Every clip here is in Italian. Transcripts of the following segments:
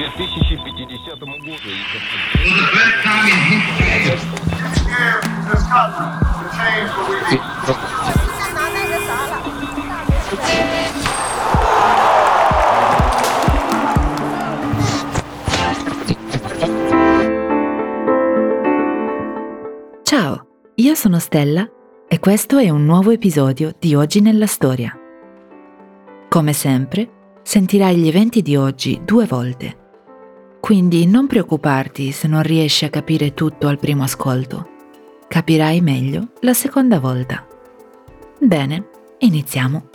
2050 году. Ciao, io sono Stella e questo è un nuovo episodio di Oggi nella Storia. Come sempre, sentirai gli eventi di oggi due volte. quindi non preoccuparti se non riesci a capire tutto al primo ascolto. Capirai meglio la seconda volta. Bene, iniziamo.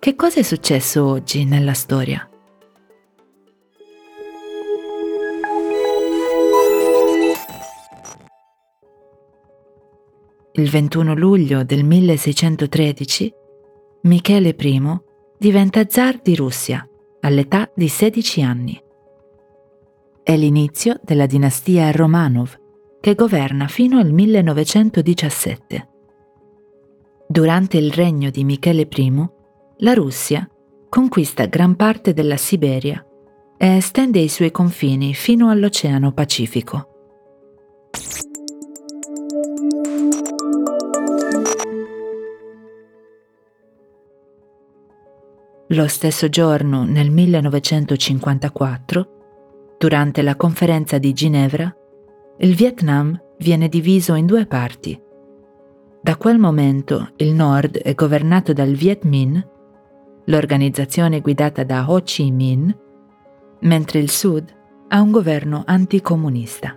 Che cosa è successo oggi nella storia? Il 21 luglio del 1613, Michele I diventa zar di Russia all'età di 16 anni. È l'inizio della dinastia Romanov, che governa fino al 1917. Durante il regno di Michele I, la Russia conquista gran parte della Siberia e estende i suoi confini fino all'Oceano Pacifico. Lo stesso giorno, nel 1954, durante la conferenza di Ginevra, il Vietnam viene diviso in due parti. Da quel momento il nord è governato dal Viet Minh, l'organizzazione guidata da Ho Chi Minh, mentre il sud ha un governo anticomunista.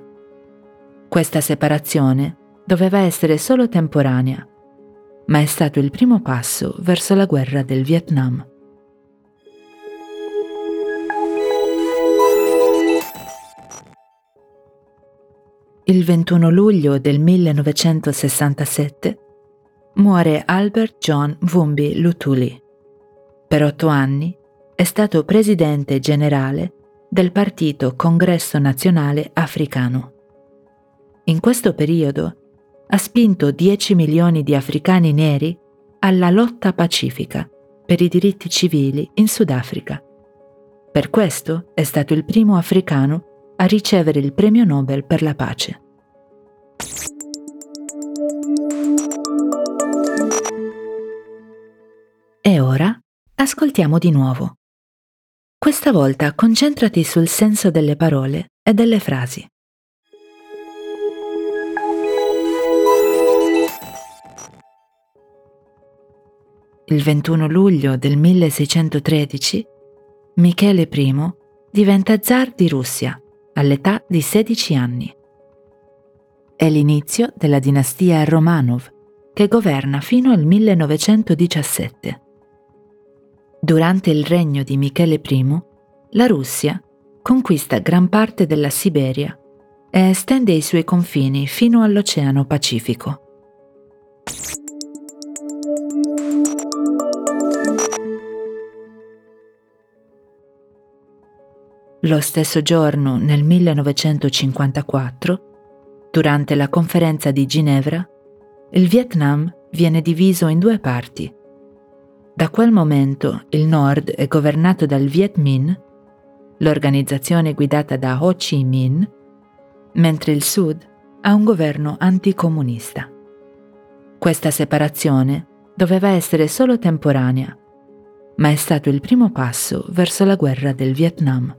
Questa separazione doveva essere solo temporanea, ma è stato il primo passo verso la guerra del Vietnam. Il 21 luglio del 1967 muore Albert John Wumbi Lutuli. Per otto anni è stato presidente generale del partito Congresso Nazionale Africano. In questo periodo ha spinto 10 milioni di africani neri alla lotta pacifica per i diritti civili in Sudafrica. Per questo è stato il primo africano a ricevere il premio Nobel per la pace. E ora ascoltiamo di nuovo. Questa volta concentrati sul senso delle parole e delle frasi. Il 21 luglio del 1613 Michele I diventa zar di Russia all'età di 16 anni. È l'inizio della dinastia Romanov, che governa fino al 1917. Durante il regno di Michele I, la Russia conquista gran parte della Siberia e estende i suoi confini fino all'Oceano Pacifico. Lo stesso giorno, nel 1954, durante la conferenza di Ginevra, il Vietnam viene diviso in due parti. Da quel momento il nord è governato dal Viet Minh, l'organizzazione guidata da Ho Chi Minh, mentre il sud ha un governo anticomunista. Questa separazione doveva essere solo temporanea, ma è stato il primo passo verso la guerra del Vietnam.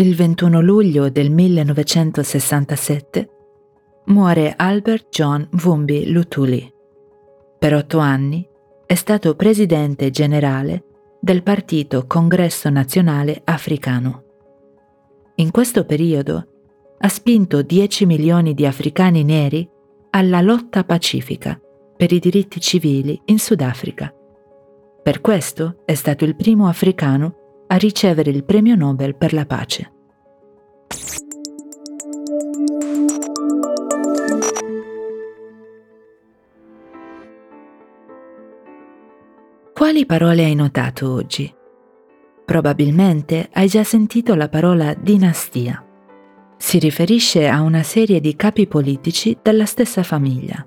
Il 21 luglio del 1967 muore Albert John Wumbi Lutuli. Per otto anni è stato presidente generale del partito Congresso Nazionale Africano. In questo periodo ha spinto 10 milioni di africani neri alla lotta pacifica per i diritti civili in Sudafrica. Per questo è stato il primo africano a ricevere il premio Nobel per la pace. Quali parole hai notato oggi? Probabilmente hai già sentito la parola dinastia. Si riferisce a una serie di capi politici della stessa famiglia.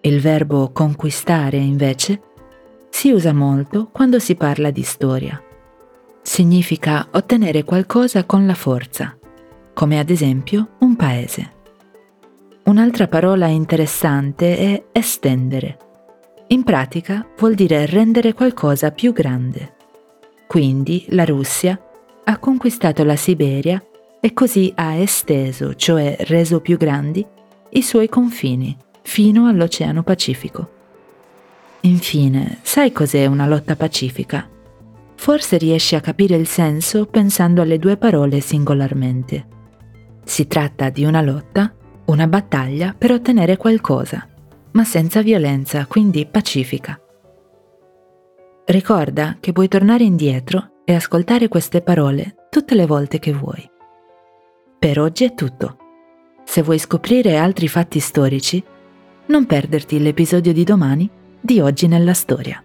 Il verbo conquistare, invece, si usa molto quando si parla di storia. Significa ottenere qualcosa con la forza, come ad esempio un paese. Un'altra parola interessante è estendere. In pratica vuol dire rendere qualcosa più grande. Quindi la Russia ha conquistato la Siberia e così ha esteso, cioè reso più grandi, i suoi confini fino all'Oceano Pacifico. Infine, sai cos'è una lotta pacifica? Forse riesci a capire il senso pensando alle due parole singolarmente. Si tratta di una lotta, una battaglia per ottenere qualcosa, ma senza violenza, quindi pacifica. Ricorda che puoi tornare indietro e ascoltare queste parole tutte le volte che vuoi. Per oggi è tutto. Se vuoi scoprire altri fatti storici, non perderti l'episodio di domani di oggi nella storia.